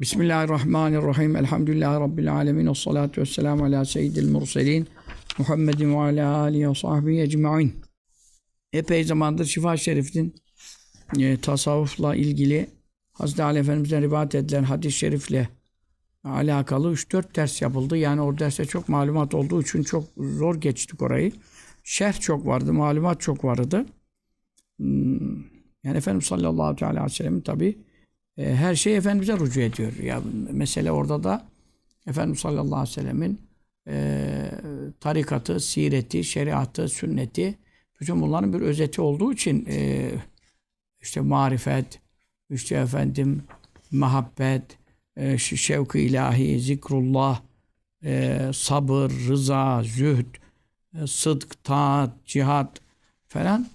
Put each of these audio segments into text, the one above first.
Bismillahirrahmanirrahim. Elhamdülillahi Rabbil alemin. Esselatu vesselamu ala seyyidil murselin. Muhammedin ve ala alihi ve sahbihi ecma'in. Epey zamandır Şifa Şerif'in e, tasavvufla ilgili Hazreti Ali Efendimiz'den rivayet edilen hadis-i şerifle alakalı 3-4 ders yapıldı. Yani o derste çok malumat olduğu için çok zor geçtik orayı. Şerh çok vardı, malumat çok vardı. Hmm, Yani Efendimiz sallallahu aleyhi ve sellem tabi her şey Efendimiz'e rücu ediyor. Ya mesele orada da Efendimiz sallallahu aleyhi ve sellemin e, tarikatı, sireti, şeriatı, sünneti bütün bunların bir özeti olduğu için e, işte marifet, işte efendim muhabbet, e, şevk-i ilahi, zikrullah, e, sabır, rıza, zühd, e, sıdk, taat, cihat falan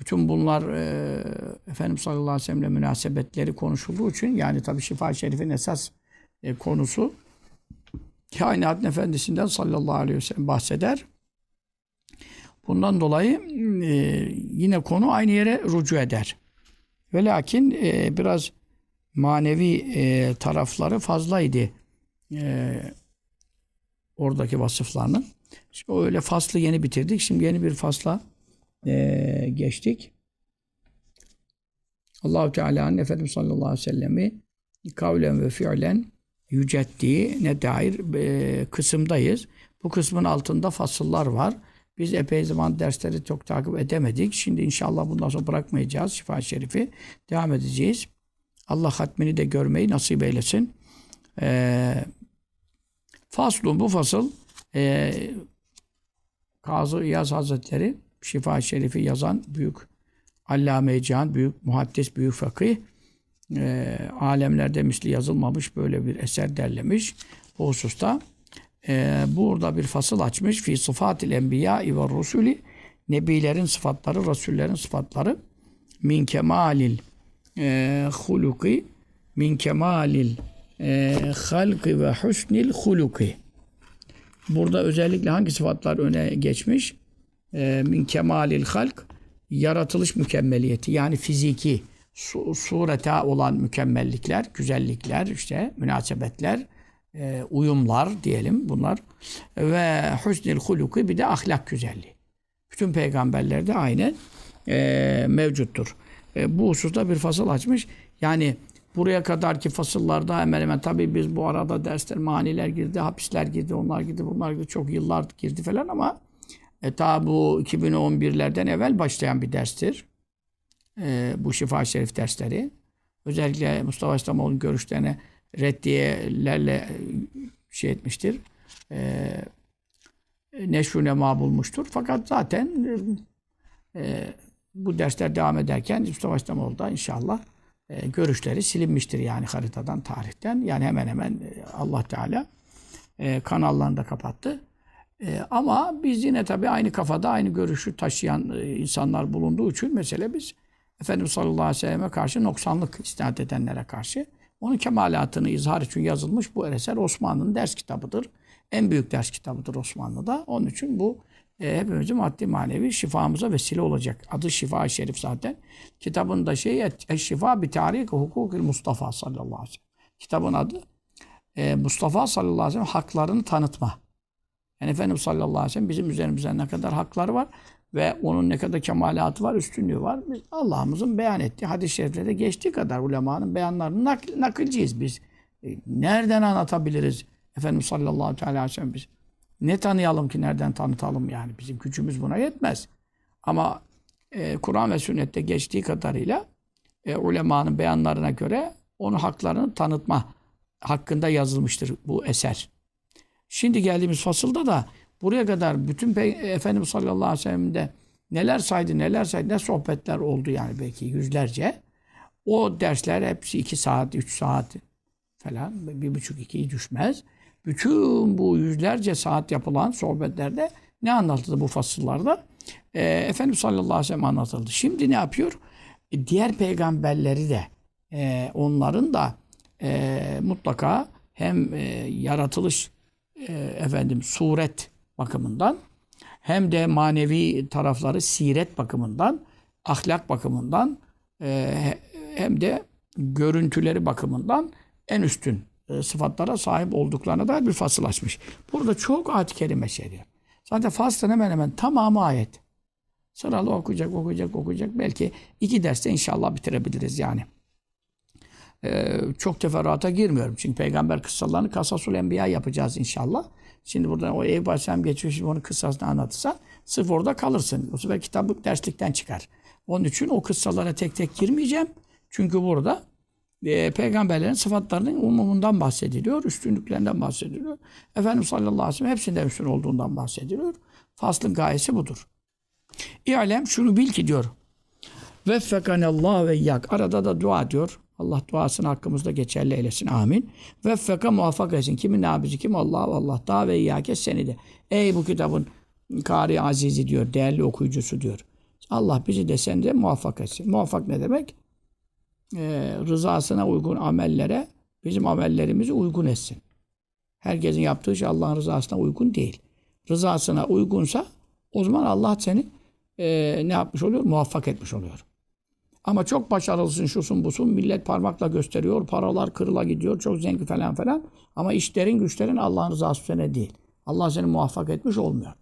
bütün bunlar e, Efendimiz sallallahu aleyhi ve sellem'le münasebetleri konuşulduğu için yani tabi Şifa-i Şerif'in esas e, konusu kainatın efendisinden sallallahu aleyhi ve sellem bahseder. Bundan dolayı e, yine konu aynı yere rucu eder. Ve lakin e, biraz manevi e, tarafları fazlaydı e, oradaki vasıflarının. Şimdi öyle faslı yeni bitirdik. Şimdi yeni bir fasla e, geçtik. Allahu Teala'nın Efendimiz sallallahu aleyhi ve sellemi kavlen ve fiilen yücettiğine dair e, kısımdayız. Bu kısmın altında fasıllar var. Biz epey zaman dersleri çok takip edemedik. Şimdi inşallah bundan sonra bırakmayacağız Şifa Şerifi. Devam edeceğiz. Allah hatmini de görmeyi nasip eylesin. E, faslun bu fasıl e, Kazı İyaz Hazretleri Şifa Şerifi yazan büyük Allame-i Cihan, büyük muhaddis, büyük fakih e, alemlerde misli yazılmamış böyle bir eser derlemiş. Bu hususta e, burada bir fasıl açmış. Fi sıfatil enbiya ve rusuli Nebilerin sıfatları, Resullerin sıfatları min kemalil e, huluki min kemalil e, halki ve husnil huluki Burada özellikle hangi sıfatlar öne geçmiş? E, min kemalil halk yaratılış mükemmeliyeti yani fiziki su, surete olan mükemmellikler, güzellikler, işte münasebetler, e, uyumlar diyelim bunlar ve husnil huluki bir de ahlak güzelliği. Bütün peygamberlerde aynen e, mevcuttur. E, bu hususta bir fasıl açmış. Yani buraya kadarki fasıllarda hemen hemen tabii biz bu arada dersler, maniler girdi, hapisler girdi, onlar girdi, bunlar girdi, çok yıllar girdi falan ama e, ta bu 2011'lerden evvel başlayan bir derstir. E, bu Şifa Şerif dersleri. Özellikle Mustafa İslamoğlu'nun görüşlerine reddiyelerle e, şey etmiştir. E, neşru nema bulmuştur. Fakat zaten e, bu dersler devam ederken Mustafa İslamoğlu da inşallah e, görüşleri silinmiştir yani haritadan, tarihten. Yani hemen hemen e, Allah Teala e, kanallarını da kapattı. E, ama biz yine tabii aynı kafada, aynı görüşü taşıyan e, insanlar bulunduğu için mesele biz Efendimiz sallallahu aleyhi ve selleme karşı noksanlık istinad edenlere karşı onun kemalatını izhar için yazılmış bu eser Osmanlı'nın ders kitabıdır. En büyük ders kitabıdır Osmanlı'da. Onun için bu e, hepimizin maddi manevi şifamıza vesile olacak. Adı Şifa-i Şerif zaten. Kitabın da şey Şifa bi tarih hukukil Mustafa sallallahu aleyhi ve sellem. Kitabın adı e, Mustafa sallallahu aleyhi ve sellem haklarını tanıtma. Yani Efendimiz sallallahu aleyhi ve sellem bizim üzerimizde ne kadar hakları var ve onun ne kadar kemalatı var, üstünlüğü var. Biz Allah'ımızın beyan ettiği hadis-i şeriflerde geçtiği kadar ulemanın beyanlarını nak nakilciyiz biz. E, nereden anlatabiliriz Efendimiz sallallahu aleyhi ve sellem biz? Ne tanıyalım ki nereden tanıtalım yani? Bizim gücümüz buna yetmez. Ama e, Kur'an ve sünnette geçtiği kadarıyla e, ulemanın beyanlarına göre onun haklarını tanıtma hakkında yazılmıştır bu eser. Şimdi geldiğimiz fasılda da buraya kadar bütün Efendimiz sallallahu aleyhi ve sellem'de neler saydı, neler saydı, ne sohbetler oldu yani belki yüzlerce. O dersler hepsi iki saat, üç saat falan, bir buçuk ikiyi düşmez. Bütün bu yüzlerce saat yapılan sohbetlerde ne anlatıldı bu fasıllarda? E, Efendimiz sallallahu aleyhi ve sellem anlatıldı. Şimdi ne yapıyor? E, diğer peygamberleri de e, onların da e, mutlaka hem e, yaratılış e, efendim suret bakımından hem de manevi tarafları siret bakımından, ahlak bakımından e, hem de görüntüleri bakımından en üstün e, sıfatlara sahip olduklarına dair bir fasıl açmış. Burada çok ayet-i kerime şey diyor. Zaten faslın hemen hemen tamamı ayet. Sıralı okuyacak, okuyacak, okuyacak. Belki iki derste inşallah bitirebiliriz yani. Ee, çok teferruata girmiyorum. Çünkü peygamber kıssalarını Kasasul Enbiya yapacağız inşallah. Şimdi burada o Eyüp Aleyhisselam geçiyor. Şimdi onun kıssasını anlatırsan sırf orada kalırsın. O sefer kitabı derslikten çıkar. Onun için o kıssalara tek tek girmeyeceğim. Çünkü burada e, peygamberlerin sıfatlarının umumundan bahsediliyor. Üstünlüklerinden bahsediliyor. Efendimiz sallallahu aleyhi ve sellem hepsinde üstün olduğundan bahsediliyor. Faslın gayesi budur. İ'lem şunu bil ki diyor. Veffekanallah ve yak. Arada da dua diyor. Allah duasını hakkımızda geçerli eylesin. Amin. Veffeka muvaffak etsin. Kimin abici kim? Allah Allah. Daha ve iyyâke seni de. Ey bu kitabın Kari Azizi diyor. Değerli okuyucusu diyor. Allah bizi de sen de muvaffak etsin. Muvaffak ne demek? Ee, rızasına uygun amellere bizim amellerimizi uygun etsin. Herkesin yaptığı şey Allah'ın rızasına uygun değil. Rızasına uygunsa o zaman Allah seni e, ne yapmış oluyor? Muvaffak etmiş oluyor. Ama çok başarılısın, şusun busun, millet parmakla gösteriyor, paralar kırıla gidiyor, çok zengin falan falan. Ama işlerin, güçlerin Allah'ın rızası üzerine değil. Allah seni muvaffak etmiş olmuyor.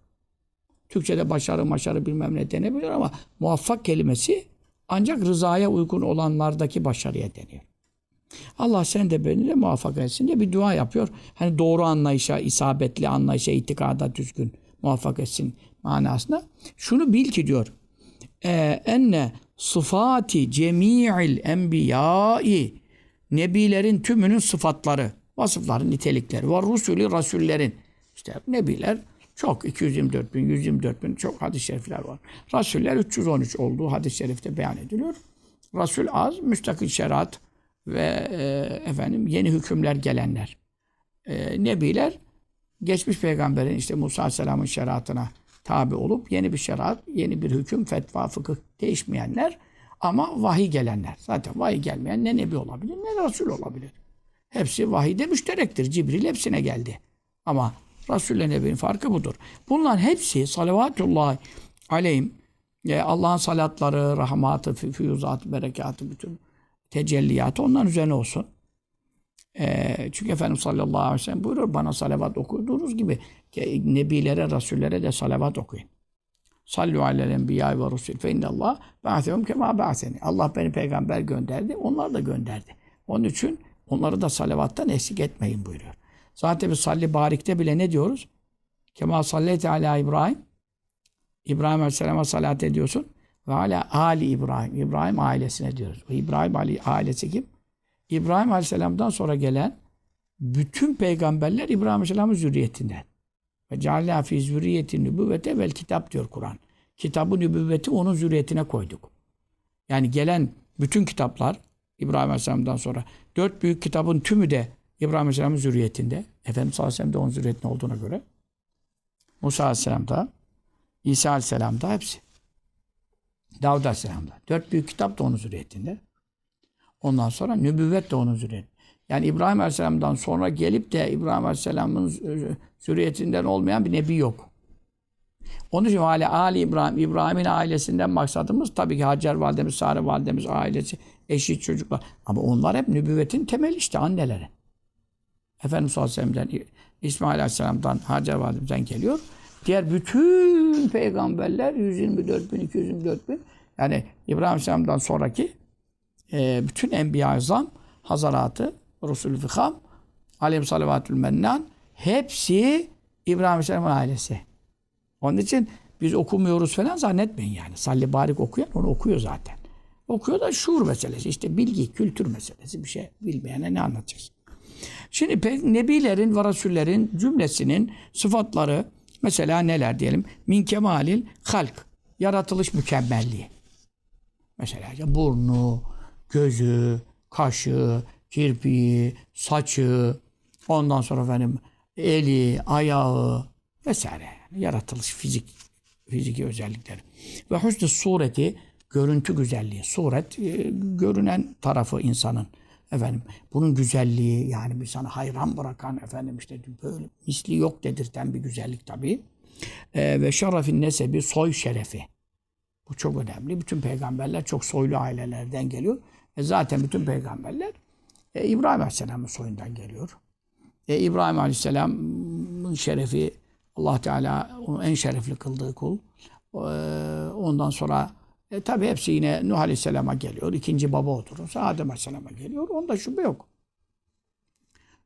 Türkçe'de başarı, başarı bilmem ne denebilir ama muvaffak kelimesi ancak rızaya uygun olanlardaki başarıya deniyor. Allah sen de beni de muvaffak etsin diye bir dua yapıyor. Hani doğru anlayışa, isabetli anlayışa, itikada düzgün muvaffak etsin manasında. Şunu bil ki diyor. E, enne sıfati cemi'il enbiyai nebilerin tümünün sıfatları, vasıfları, nitelikleri var. Rusulü rasullerin. İşte nebiler çok 224 bin, 124 bin çok hadis-i şerifler var. Rasuller 313 olduğu hadis-i şerifte beyan ediliyor. Rasul az, müstakil şeriat ve e, efendim yeni hükümler gelenler. E, nebiler geçmiş peygamberin işte Musa Aleyhisselam'ın şeriatına tabi olup yeni bir şeriat, yeni bir hüküm, fetva, fıkıh değişmeyenler ama vahiy gelenler. Zaten vahiy gelmeyen ne nebi olabilir ne Resul olabilir. Hepsi vahiyde müşterektir. Cibril hepsine geldi. Ama Resul ile Nebi'nin farkı budur. Bunların hepsi salavatullah aleyhim e, Allah'ın salatları, rahmatı, füyuzatı, berekatı, bütün tecelliyatı onların üzerine olsun. E, çünkü Efendimiz sallallahu aleyhi ve sellem buyuruyor bana salavat okuduğunuz gibi nebilere, rasullere de salavat okuyun. Sallu alel enbiya ve rusul fe innallah ba'sehum kema ba'seni. Allah beni peygamber gönderdi, onlar da gönderdi. Onun için onları da salavattan eksik etmeyin buyuruyor. Zaten biz salli barikte bile ne diyoruz? Kema salleti ala İbrahim. İbrahim Aleyhisselam'a salat ediyorsun. Ve ala Ali İbrahim. İbrahim ailesine diyoruz. Ve İbrahim Ali ailesi kim? İbrahim Aleyhisselam'dan sonra gelen bütün peygamberler İbrahim Aleyhisselam'ın zürriyetinden. Ve cealla fi zürriyetin nübüvvete vel kitap diyor Kur'an. Kitabı nübüvveti onun zürriyetine koyduk. Yani gelen bütün kitaplar İbrahim Aleyhisselam'dan sonra dört büyük kitabın tümü de İbrahim Aleyhisselam'ın zürriyetinde. Efendimiz sallallahu aleyhi ve sellem de onun zürriyetinde olduğuna göre. Musa Aleyhisselam da, İsa Aleyhisselam da hepsi. Davud Aleyhisselam da. Dört büyük kitap da onun zürriyetinde. Ondan sonra nübüvvet de onun zürriyetinde. Yani İbrahim Aleyhisselam'dan sonra gelip de İbrahim Aleyhisselam'ın zürriyetinden olmayan bir nebi yok. Onun için Ali, Ali İbrahim, İbrahim'in ailesinden maksadımız tabii ki Hacer validemiz, Sare validemiz ailesi, eşi, çocuklar. Ama onlar hep nübüvvetin temeli işte anneleri. Efendimiz sallallahu aleyhi ve sellem'den, İsmail aleyhisselam'dan, Hacer validemizden geliyor. Diğer bütün peygamberler 124 bin, 224 bin yani İbrahim aleyhisselam'dan sonraki bütün enbiya azam, hazaratı, Resulü Fıkham, Aleyhim Salavatül Mennan hepsi İbrahim Aleyhisselam'ın ailesi. Onun için biz okumuyoruz falan zannetmeyin yani. Salli Barik okuyan onu okuyor zaten. Okuyor da şuur meselesi. işte bilgi, kültür meselesi. Bir şey bilmeyene ne anlatacağız? Şimdi nebilerin ve rasullerin cümlesinin sıfatları mesela neler diyelim? Min kemalil halk. Yaratılış mükemmelliği. Mesela burnu, gözü, kaşı, kirpiği, saçı, ondan sonra efendim eli, ayağı vesaire. Yaratılış fizik fiziki özellikleri. Ve husnü sureti görüntü güzelliği. Suret e, görünen tarafı insanın. Efendim bunun güzelliği yani bir sana hayran bırakan efendim işte böyle misli yok dedirten bir güzellik tabii. E, ve şerefin nesebi soy şerefi. Bu çok önemli. Bütün peygamberler çok soylu ailelerden geliyor. E zaten bütün peygamberler E, İbrahim Aleyhisselam'ın soyundan geliyor. E, İbrahim Aleyhisselam'ın şerefi Allah Teala onu en şerefli kıldığı kul. E, ondan sonra e, tabi hepsi yine Nuh Aleyhisselam'a geliyor. İkinci baba oturursa Adem Aleyhisselam'a geliyor. Onda şüphe yok.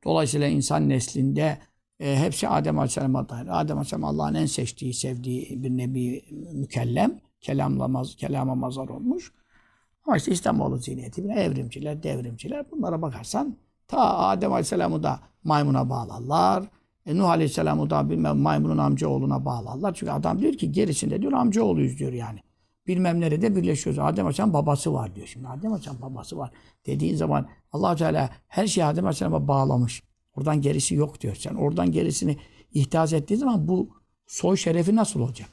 Dolayısıyla insan neslinde e, hepsi Adem Aleyhisselam'a dair. Adem Aleyhisselam Allah'ın en seçtiği, sevdiği bir nebi mükellem. Kelamlamaz, kelama mazar olmuş. Ama işte İslamoğlu zihniyeti, evrimciler, devrimciler bunlara bakarsan ta Adem Aleyhisselam'ı da maymuna bağlarlar. E, Nuh Aleyhisselam'ı da bilmem maymunun amcaoğluna bağlarlar. Çünkü adam diyor ki gerisinde diyor amcaoğluyuz diyor yani. Bilmem nerede birleşiyoruz. Adem Aleyhisselam babası var diyor. Şimdi Adem Aleyhisselam babası var dediğin zaman allah Teala her şeyi Adem Aleyhisselam'a bağlamış. Oradan gerisi yok diyor. Sen oradan gerisini ihtiyaç ettiğin zaman bu soy şerefi nasıl olacak?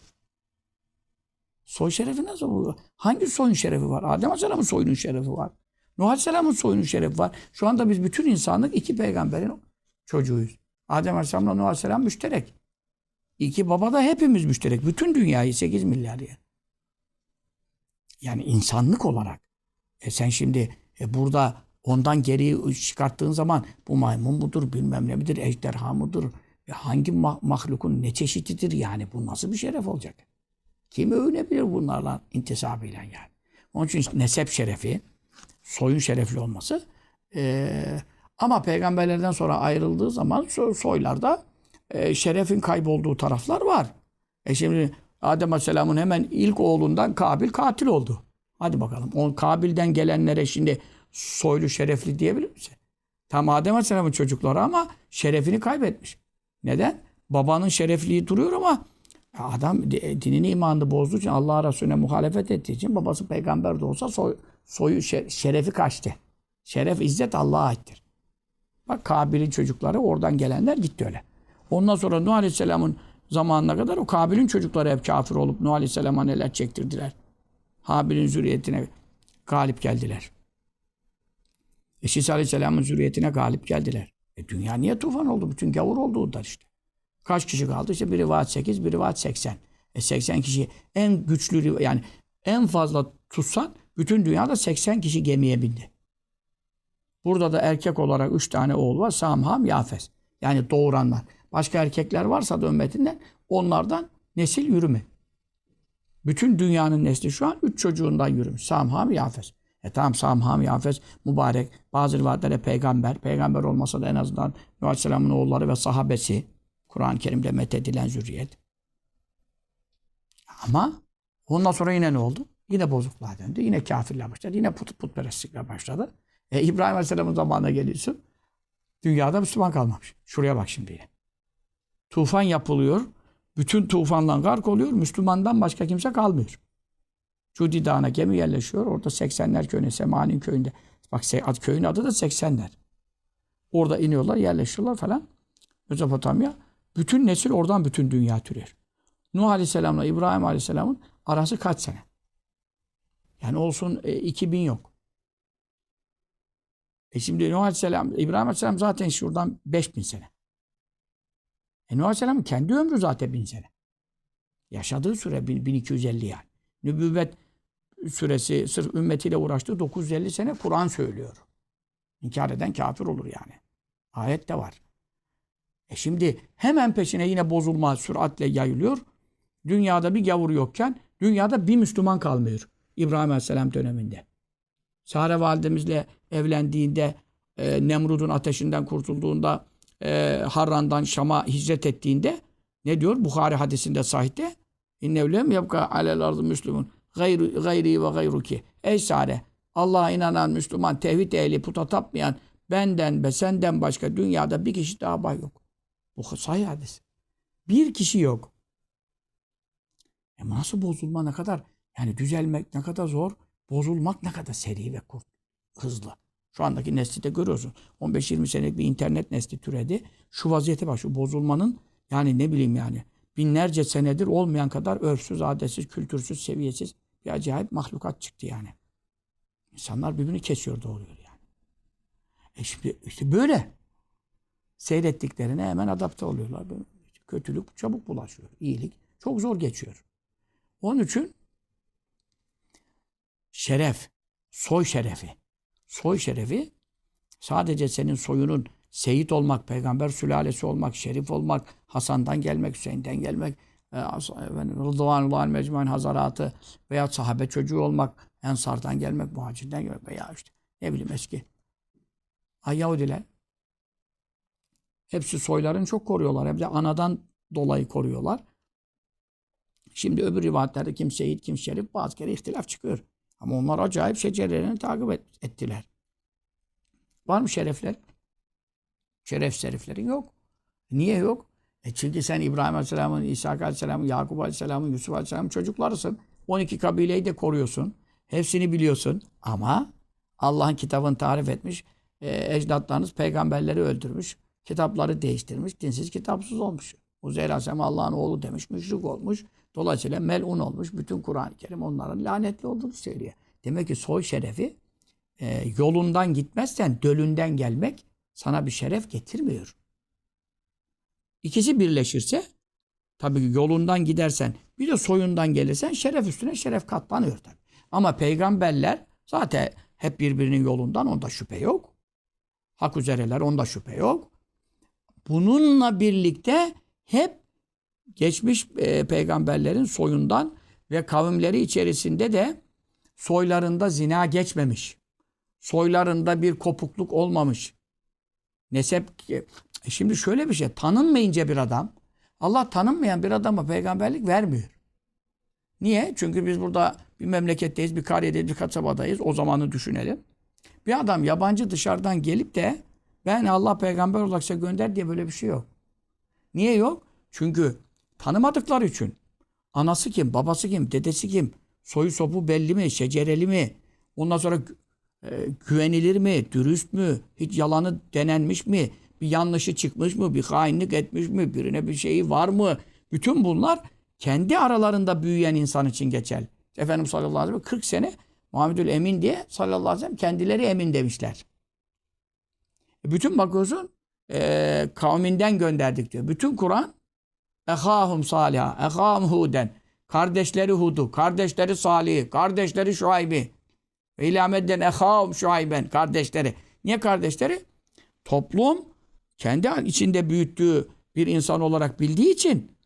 Soy şerefi nasıl olur? Hangi soyun şerefi var? Adem Aleyhisselam'ın soyunun şerefi var. Nuh Aleyhisselam'ın soyunun şerefi var. Şu anda biz bütün insanlık iki peygamberin çocuğuyuz. Adem Aleyhisselam'la Nuh Aleyhisselam müşterek. İki baba da hepimiz müşterek. Bütün dünyayı 8 milyar yer. Yani insanlık olarak. E sen şimdi e burada ondan geriyi çıkarttığın zaman bu maymun mudur, bilmem ne midir, ejderha mıdır? E hangi ma mahlukun ne çeşididir yani? Bu nasıl bir şeref olacak? Kim övünebilir bunlarla intisabıyla yani? Onun için nesep şerefi, soyun şerefli olması e, ama peygamberlerden sonra ayrıldığı zaman soylarda e, şerefin kaybolduğu taraflar var. E şimdi Adem Aleyhisselam'ın hemen ilk oğlundan Kabil katil oldu. Hadi bakalım. O Kabil'den gelenlere şimdi soylu şerefli diyebilir misin? Tam Adem Aleyhisselam'ın çocukları ama şerefini kaybetmiş. Neden? Babanın şerefliği duruyor ama adam dinini imanını bozduğu için Allah Resulüne muhalefet ettiği için babası peygamber de olsa soy, soyu şerefi kaçtı. Şeref, izzet Allah'a aittir. Bak Kabil'in çocukları oradan gelenler gitti öyle. Ondan sonra Nuh Aleyhisselam'ın zamanına kadar o Kabil'in çocukları hep kafir olup Nuh Aleyhisselam'a neler çektirdiler. Habil'in zürriyetine galip geldiler. Eşis Aleyhisselam'ın zürriyetine galip geldiler. E dünya niye tufan oldu? Bütün gavur oldu onlar işte. Kaç kişi kaldı? İşte bir rivayet 8, bir rivayet 80. E 80 kişi en güçlü yani en fazla tutsan bütün dünyada 80 kişi gemiye bindi. Burada da erkek olarak 3 tane oğul var. Sam, Ham, Yafes. Yani doğuranlar. Başka erkekler varsa da ümmetinden onlardan nesil yürüme. Bütün dünyanın nesli şu an üç çocuğundan yürümüş. Sam, Ham, Yafes. E tamam Sam, Ham, Yafes mübarek. Bazı rivayetlere peygamber. Peygamber olmasa da en azından Nuh Aleyhisselam'ın oğulları ve sahabesi. Kur'an-ı Kerim'de methedilen zürriyet. Ama ondan sonra yine ne oldu? Yine bozukluğa döndü. Yine kafirler başladı. Yine put, putperestlikle başladı. E, İbrahim Aleyhisselam'ın zamanına geliyorsun. Dünyada Müslüman kalmamış. Şuraya bak şimdi. Tufan yapılıyor. Bütün tufanla gark oluyor. Müslümandan başka kimse kalmıyor. Cudi Dağı'na gemi yerleşiyor. Orada 80'ler köyüne, Semani'nin köyünde. Bak köyün adı da 80'ler. Orada iniyorlar, yerleşiyorlar falan. Mezopotamya. Bütün nesil oradan bütün dünya türer. Nuh Aleyhisselam'la İbrahim Aleyhisselam'ın arası kaç sene? Yani olsun e, 2000 yok. E şimdi Nuh Aleyhisselam, İbrahim Aleyhisselam zaten şuradan 5000 sene. E Nuh Aleyhisselam'ın kendi ömrü zaten 1000 sene. Yaşadığı süre 1250 yani. Nübüvvet süresi sırf ümmetiyle uğraştığı 950 sene Kur'an söylüyor. İnkar eden kafir olur yani. Ayet de var. E şimdi hemen peşine yine bozulma süratle yayılıyor. Dünyada bir gavur yokken dünyada bir Müslüman kalmıyor. İbrahim Aleyhisselam döneminde. Sare validemizle evlendiğinde e, Nemrud'un ateşinden kurtulduğunda e, Harran'dan Şam'a hicret ettiğinde ne diyor? Bukhari hadisinde sahihte İnnev lem yapka alel ardı müslümun gayri, gayri ve gayruki. Ey Sare Allah'a inanan Müslüman, tevhid ehli, puta tapmayan benden ve senden başka dünyada bir kişi daha bay yok. Bu sahih hadis. Bir kişi yok. E nasıl bozulma ne kadar yani düzelmek ne kadar zor, bozulmak ne kadar seri ve kurt, hızlı. Şu andaki nesli de görüyorsun. 15-20 senelik bir internet nesli türedi. Şu vaziyete bak, şu bozulmanın yani ne bileyim yani binlerce senedir olmayan kadar örfsüz, adetsiz, kültürsüz, seviyesiz bir acayip mahlukat çıktı yani. İnsanlar birbirini kesiyor doğuruyor yani. E şimdi işte böyle. Seyrettiklerine hemen adapte oluyorlar. Kötülük çabuk bulaşıyor. İyilik çok zor geçiyor. Onun için şeref, soy şerefi. Soy şerefi Sadece senin soyunun seyit olmak, peygamber sülalesi olmak, şerif olmak, Hasan'dan gelmek, Hüseyin'den gelmek, e, Rıdvanullah mecmuan hazaratı veya sahabe çocuğu olmak, Ensardan gelmek, muhacirden gelmek veya işte ne bileyim eski Yahudiler hepsi soylarını çok koruyorlar. Hem de anadan dolayı koruyorlar. Şimdi öbür rivayetlerde kim seyit, kim şerif bazı kere ihtilaf çıkıyor. Ama onlar acayip şecerelerini takip et, ettiler. Var mı şerefler? Şeref şeriflerin yok. Niye yok? E çünkü sen İbrahim Aleyhisselam'ın, İsa Aleyhisselam'ın, Yakup Aleyhisselam'ın, Yusuf Aleyhisselam'ın çocuklarısın. 12 kabileyi de koruyorsun. Hepsini biliyorsun. Ama Allah'ın kitabını tarif etmiş. E, ecdatlarınız peygamberleri öldürmüş. Kitapları değiştirmiş. Dinsiz kitapsız olmuş. Uzeyr Aleyhisselam Allah'ın oğlu demiş. Müşrik olmuş. Dolayısıyla melun olmuş. Bütün Kur'an-ı Kerim onların lanetli olduğunu söylüyor. Demek ki soy şerefi e, yolundan gitmezsen dölünden gelmek sana bir şeref getirmiyor. İkisi birleşirse tabii yolundan gidersen bir de soyundan gelirsen şeref üstüne şeref katlanıyor tabii. Ama peygamberler zaten hep birbirinin yolundan onda şüphe yok. Hak üzereler onda şüphe yok. Bununla birlikte hep geçmiş e, peygamberlerin soyundan ve kavimleri içerisinde de soylarında zina geçmemiş. Soylarında bir kopukluk olmamış. Nesep e şimdi şöyle bir şey tanınmayınca bir adam Allah tanınmayan bir adama peygamberlik vermiyor. Niye? Çünkü biz burada bir memleketteyiz, bir kariyedeyiz, bir kasabadayız. O zamanı düşünelim. Bir adam yabancı dışarıdan gelip de ben Allah peygamber olarak size gönder diye böyle bir şey yok. Niye yok? Çünkü tanımadıkları için. Anası kim, babası kim, dedesi kim, soyu sopu belli mi, şecereli mi? Ondan sonra e, güvenilir mi, dürüst mü, hiç yalanı denenmiş mi, bir yanlışı çıkmış mı, bir hainlik etmiş mi, birine bir şeyi var mı? Bütün bunlar kendi aralarında büyüyen insan için geçer. Efendimiz sallallahu aleyhi ve sellem 40 sene Muhammedül Emin diye sallallahu aleyhi ve sellem kendileri emin demişler. Bütün bakıyorsun e, kavminden gönderdik diyor. Bütün Kur'an ehahum saliha, ehahum huden. Kardeşleri Hud'u, kardeşleri Salih'i, kardeşleri Şuayb'i. Ve ilamedden ehahum Şuayben. Kardeşleri. Niye kardeşleri? Toplum kendi içinde büyüttüğü bir insan olarak bildiği için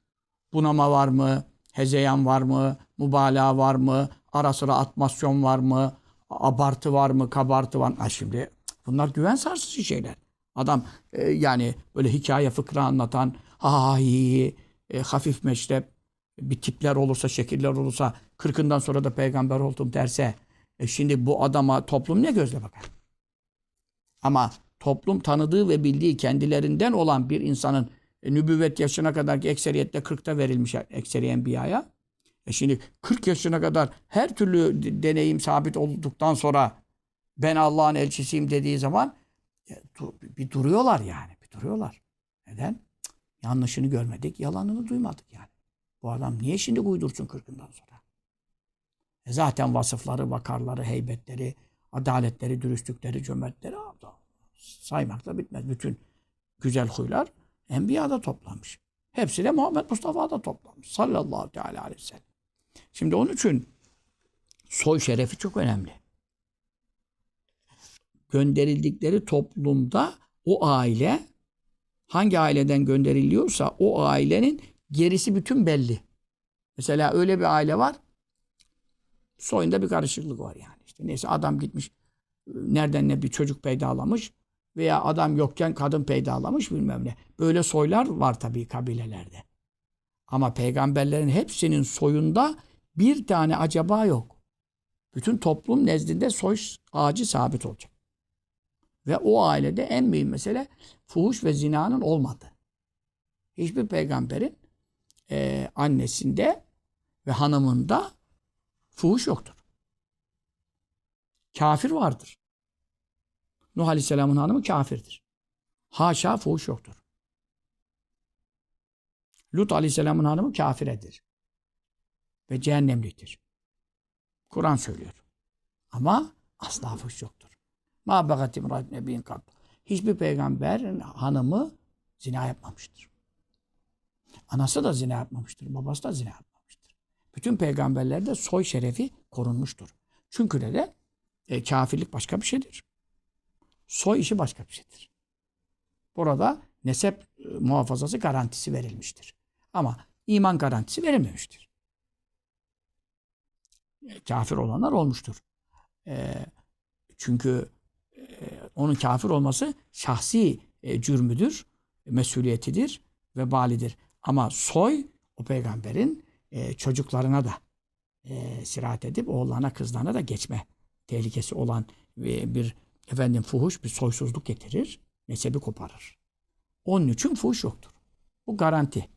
bunama var mı, hezeyan var mı, mübalağa var mı, ara sıra atmasyon var mı, abartı var mı, kabartı var mı? Ha şimdi bunlar güven sarsıcı şeyler. Adam e, yani böyle hikaye fıkra anlatan, ha hi, e, hafif meşrep bir tipler olursa, şekiller olursa, kırkından sonra da peygamber oldum derse, e şimdi bu adama toplum ne gözle bakar? Ama toplum tanıdığı ve bildiği kendilerinden olan bir insanın e, nübüvvet yaşına kadar ki ekseriyetle 40'ta verilmiş ekseri enbiyaya. E şimdi 40 yaşına kadar her türlü deneyim sabit olduktan sonra ben Allah'ın elçisiyim dediği zaman bir duruyorlar yani. Bir duruyorlar. Neden? yanlışını görmedik, yalanını duymadık yani. Bu adam niye şimdi uydursun 40'ından sonra? E zaten vasıfları, vakarları, heybetleri, adaletleri, dürüstlükleri, cömertleri saymakla bitmez. Bütün güzel huylar Enbiya'da toplanmış. Hepsi de Muhammed Mustafa'da toplanmış. Sallallahu teala aleyhi ve sellem. Şimdi onun için soy şerefi çok önemli. Gönderildikleri toplumda o aile hangi aileden gönderiliyorsa o ailenin gerisi bütün belli. Mesela öyle bir aile var. Soyunda bir karışıklık var yani. İşte neyse adam gitmiş nereden ne bir çocuk peydalamış veya adam yokken kadın peydalamış bilmem ne. Böyle soylar var tabii kabilelerde. Ama peygamberlerin hepsinin soyunda bir tane acaba yok. Bütün toplum nezdinde soy ağacı sabit olacak. Ve o ailede en mühim mesele fuhuş ve zinanın olmadı. Hiçbir peygamberin e, annesinde ve hanımında fuhuş yoktur. Kafir vardır. Nuh Aleyhisselam'ın hanımı kafirdir. Haşa fuhuş yoktur. Lut Aleyhisselam'ın hanımı kafiredir. Ve cehennemliktir. Kur'an söylüyor. Ama asla fuhuş yoktur. Ma begat imrat nebiyin kat. Hiçbir peygamberin hanımı zina yapmamıştır. Anası da zina yapmamıştır. Babası da zina yapmamıştır. Bütün peygamberlerde soy şerefi korunmuştur. Çünkü de, de e, kafirlik başka bir şeydir. Soy işi başka bir şeydir. Burada nesep e, muhafazası garantisi verilmiştir. Ama iman garantisi verilmemiştir. E, Kafir olanlar olmuştur. E, çünkü onun kafir olması şahsi e, cürmüdür, mesuliyetidir ve balidir. Ama soy o peygamberin e, çocuklarına da e, sirahat edip oğullarına kızlarına da geçme tehlikesi olan e, bir efendim fuhuş bir soysuzluk getirir. Nesebi koparır. Onun için fuhuş yoktur. Bu garanti.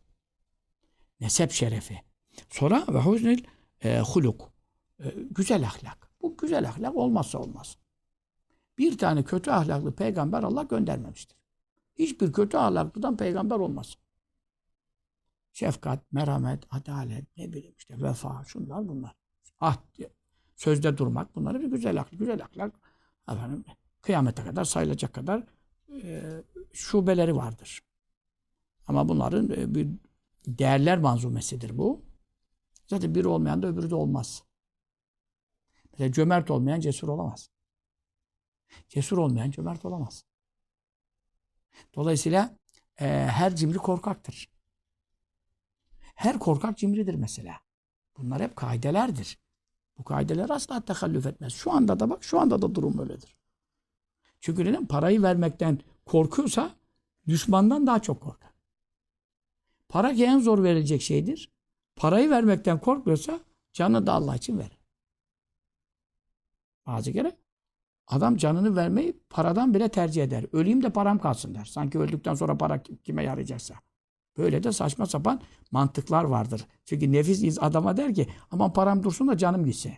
Nesep şerefi. Sonra ve huznil e, huluk. E, güzel ahlak. Bu güzel ahlak olmazsa olmaz. Bir tane kötü ahlaklı peygamber Allah göndermemiştir. Hiçbir kötü ahlaklıdan peygamber olmaz. Şefkat, merhamet, adalet, ne bileyim işte vefa, şunlar bunlar. Ah, sözde durmak bunları bir güzel ahlak. Güzel ahlak efendim, kıyamete kadar sayılacak kadar e, şubeleri vardır. Ama bunların e, bir değerler manzumesidir bu. Zaten biri olmayan da öbürü de olmaz. Mesela cömert olmayan cesur olamaz. Cesur olmayan cömert olamaz. Dolayısıyla e, her cimri korkaktır. Her korkak cimridir mesela. Bunlar hep kaidelerdir. Bu kaideler asla tekallüf etmez. Şu anda da bak, şu anda da durum böyledir. Çünkü neden? Parayı vermekten korkuyorsa düşmandan daha çok korkar. Para ki en zor verilecek şeydir. Parayı vermekten korkmuyorsa canını da Allah için verir. Bazı kere adam canını vermeyi paradan bile tercih eder. Öleyim de param kalsın der. Sanki öldükten sonra para kime yarayacaksa. Böyle de saçma sapan mantıklar vardır. Çünkü nefis adama der ki aman param dursun da canım gitse.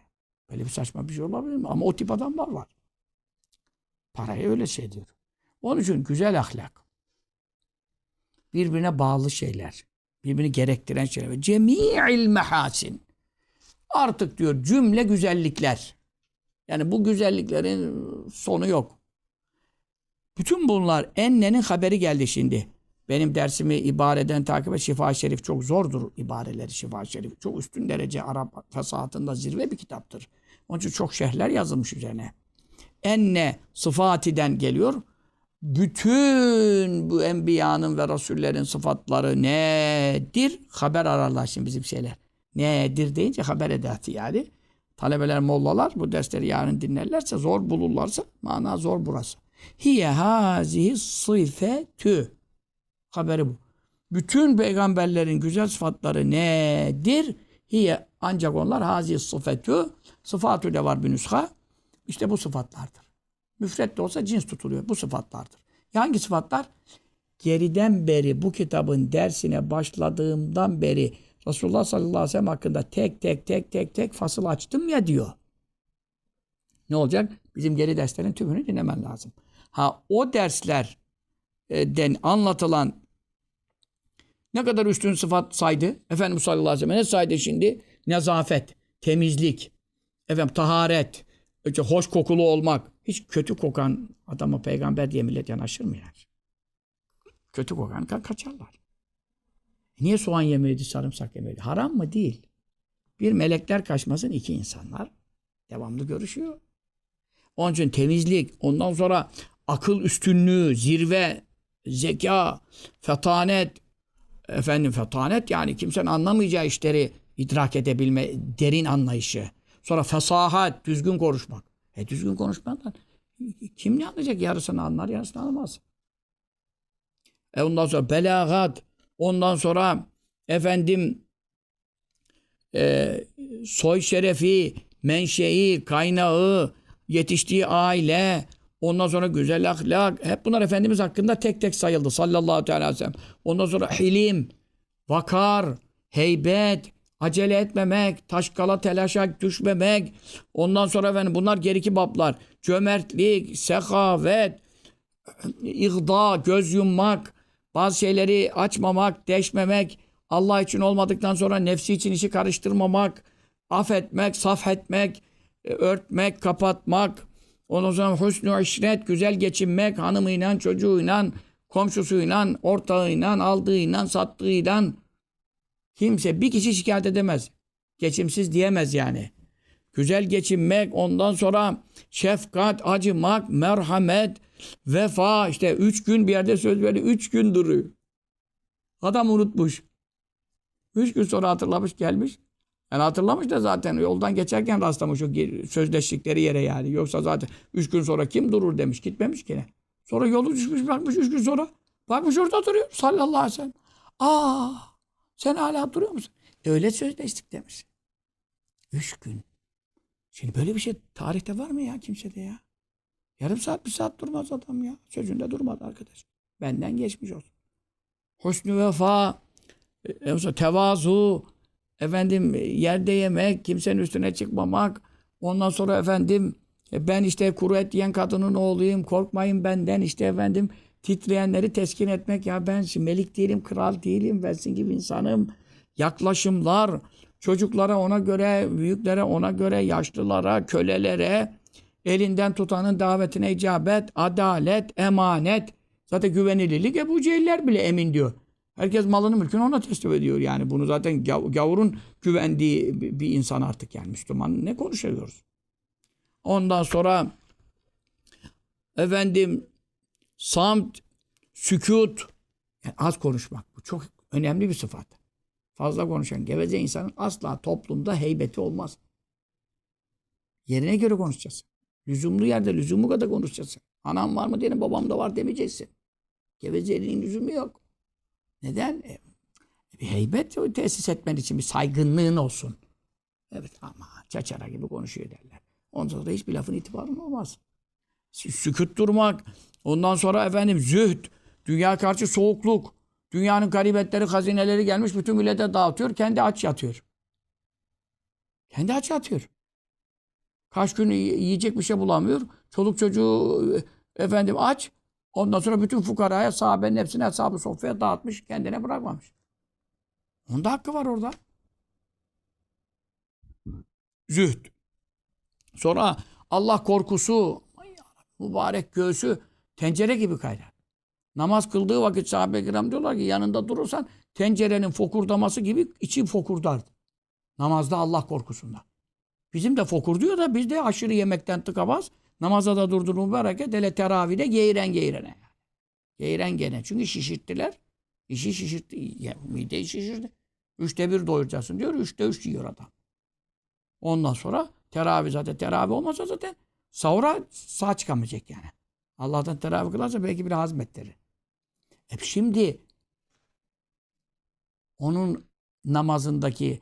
Böyle bir saçma bir şey olabilir mi? Ama o tip adamlar var. Paraya öyle şey diyor. Onun için güzel ahlak. Birbirine bağlı şeyler. Birbirini gerektiren şeyler. Cemi'il mehasin. Artık diyor cümle güzellikler. Yani bu güzelliklerin sonu yok. Bütün bunlar ennenin haberi geldi şimdi. Benim dersimi ibareden takip et. Şifa Şerif çok zordur ibareleri Şifa Şerif. Çok üstün derece Arap fesatında zirve bir kitaptır. Onun için çok şerhler yazılmış üzerine. Enne sıfatiden geliyor. Bütün bu enbiyanın ve rasullerin sıfatları nedir? Haber ararlar şimdi bizim şeyler. Nedir deyince haber edatı yani. Talebeler, mollalar bu dersleri yarın dinlerlerse, zor bulurlarsa mana zor burası. Hiye hazihi sıfetü. Haberi bu. Bütün peygamberlerin güzel sıfatları nedir? Hiye ancak onlar hazi sıfetü. Sıfatü de var bir nüsha. İşte bu sıfatlardır. Müfret de olsa cins tutuluyor. Bu sıfatlardır. Ya hangi sıfatlar? Geriden beri bu kitabın dersine başladığımdan beri Resulullah sallallahu aleyhi ve sellem hakkında tek tek tek tek tek fasıl açtım ya diyor. Ne olacak? Bizim geri derslerin tümünü dinlemen lazım. Ha o derslerden anlatılan ne kadar üstün sıfat saydı? Efendimiz sallallahu aleyhi ve sellem ne saydı şimdi? Nezafet, temizlik, efendim taharet, işte hoş kokulu olmak. Hiç kötü kokan adama peygamber diye millet yanaşır mı yani? Kötü kokan ka kaçarlar. Niye soğan yemeydi, sarımsak yemeydi? Haram mı? Değil. Bir melekler kaçmasın, iki insanlar devamlı görüşüyor. Onun için temizlik, ondan sonra akıl üstünlüğü, zirve, zeka, fetanet, efendim fetanet yani kimsenin anlamayacağı işleri idrak edebilme, derin anlayışı. Sonra fesahat, düzgün konuşmak. E düzgün konuşmadan kim ne anlayacak? Yarısını anlar, yarısını anlamaz. E ondan sonra belagat, ondan sonra efendim e, soy şerefi, menşei, kaynağı, yetiştiği aile, ondan sonra güzel ahlak, hep bunlar Efendimiz hakkında tek tek sayıldı sallallahu aleyhi ve sellem. Ondan sonra hilim, vakar, heybet, acele etmemek, taşkala telaşa düşmemek. Ondan sonra efendim bunlar geriki bablar. Cömertlik, sehavet, ihda, göz yummak, bazı şeyleri açmamak, deşmemek, Allah için olmadıktan sonra nefsi için işi karıştırmamak, affetmek, saf etmek, e, örtmek, kapatmak, ondan sonra husnü işret, güzel geçinmek, hanımıyla, çocuğuyla, komşusuyla, ortağıyla, aldığıyla, sattığıyla, Kimse bir kişi şikayet edemez. Geçimsiz diyemez yani. Güzel geçinmek, ondan sonra şefkat, acımak, merhamet, vefa. işte üç gün bir yerde söz verdi. Üç gün duruyor. Adam unutmuş. Üç gün sonra hatırlamış gelmiş. Yani hatırlamış da zaten yoldan geçerken rastlamış o sözleştikleri yere yani. Yoksa zaten üç gün sonra kim durur demiş. Gitmemiş gene. Sonra yolu düşmüş bakmış üç gün sonra. Bakmış orada duruyor sallallahu aleyhi ve sellem. Aa sen hala duruyor musun? "E, öyle sözleştik demiş. Üç gün. Şimdi böyle bir şey tarihte var mı ya kimsede ya? Yarım saat bir saat durmaz adam ya. Sözünde durmadı arkadaş. Benden geçmiş olsun. Husnü vefa, e, e, tevazu, efendim e, yerde yemek, kimsenin üstüne çıkmamak. Ondan sonra efendim ben işte kuru et yiyen kadının oğluyum. Korkmayın benden işte efendim titreyenleri teskin etmek. Ya ben melik değilim, kral değilim. Ben sizin gibi insanım. Yaklaşımlar, çocuklara ona göre, büyüklere ona göre, yaşlılara, kölelere, elinden tutanın davetine icabet, adalet, emanet. Zaten güvenilirlik Ebu Cehiller bile emin diyor. Herkes malını mülkünü ona teslim ediyor yani. Bunu zaten gav- gavurun güvendiği bir insan artık yani. Müslüman ne konuşuyoruz? Ondan sonra efendim samt, sükut yani az konuşmak. Bu çok önemli bir sıfat. Fazla konuşan geveze insanın asla toplumda heybeti olmaz. Yerine göre konuşacaksın. Lüzumlu yerde lüzumu kadar konuşacaksın. Anam var mı diyelim babam da var demeyeceksin. Gevezeliğin lüzumu yok. Neden? E, bir heybet tesis etmen için bir saygınlığın olsun. Evet ama çaçara gibi konuşuyor derler. Ondan sonra hiçbir lafın itibarın olmaz. Sü- Sükut durmak. Ondan sonra efendim zühd. Dünya karşı soğukluk. Dünyanın garibetleri, hazineleri gelmiş bütün millete dağıtıyor. Kendi aç yatıyor. Kendi aç yatıyor. Kaç gün yiyecek bir şey bulamıyor. Çoluk çocuğu e, efendim aç. Ondan sonra bütün fukaraya, sahabenin hepsine hesabı sofraya dağıtmış. Kendine bırakmamış. Onun da hakkı var orada. Zühd. Sonra Allah korkusu, mübarek göğsü tencere gibi kaynar. Namaz kıldığı vakit sahabe-i kiram diyorlar ki yanında durursan tencerenin fokurdaması gibi içi fokurdardı. Namazda Allah korkusunda. Bizim de fokur diyor da biz de aşırı yemekten tıkamaz. Namaza da durdurur mübareket. Hele teravide geğiren geğirene. Geğiren gene. Çünkü şişirttiler. İşi şişirtti. Ya, mideyi şişirdi. Üçte bir doyuracaksın diyor. Üçte üç yiyor adam. Ondan sonra teravih zaten teravih olmasa zaten sahura sağ çıkamayacak yani. Allah'tan teravih kılarsa belki bir hazmettirir. Hep şimdi onun namazındaki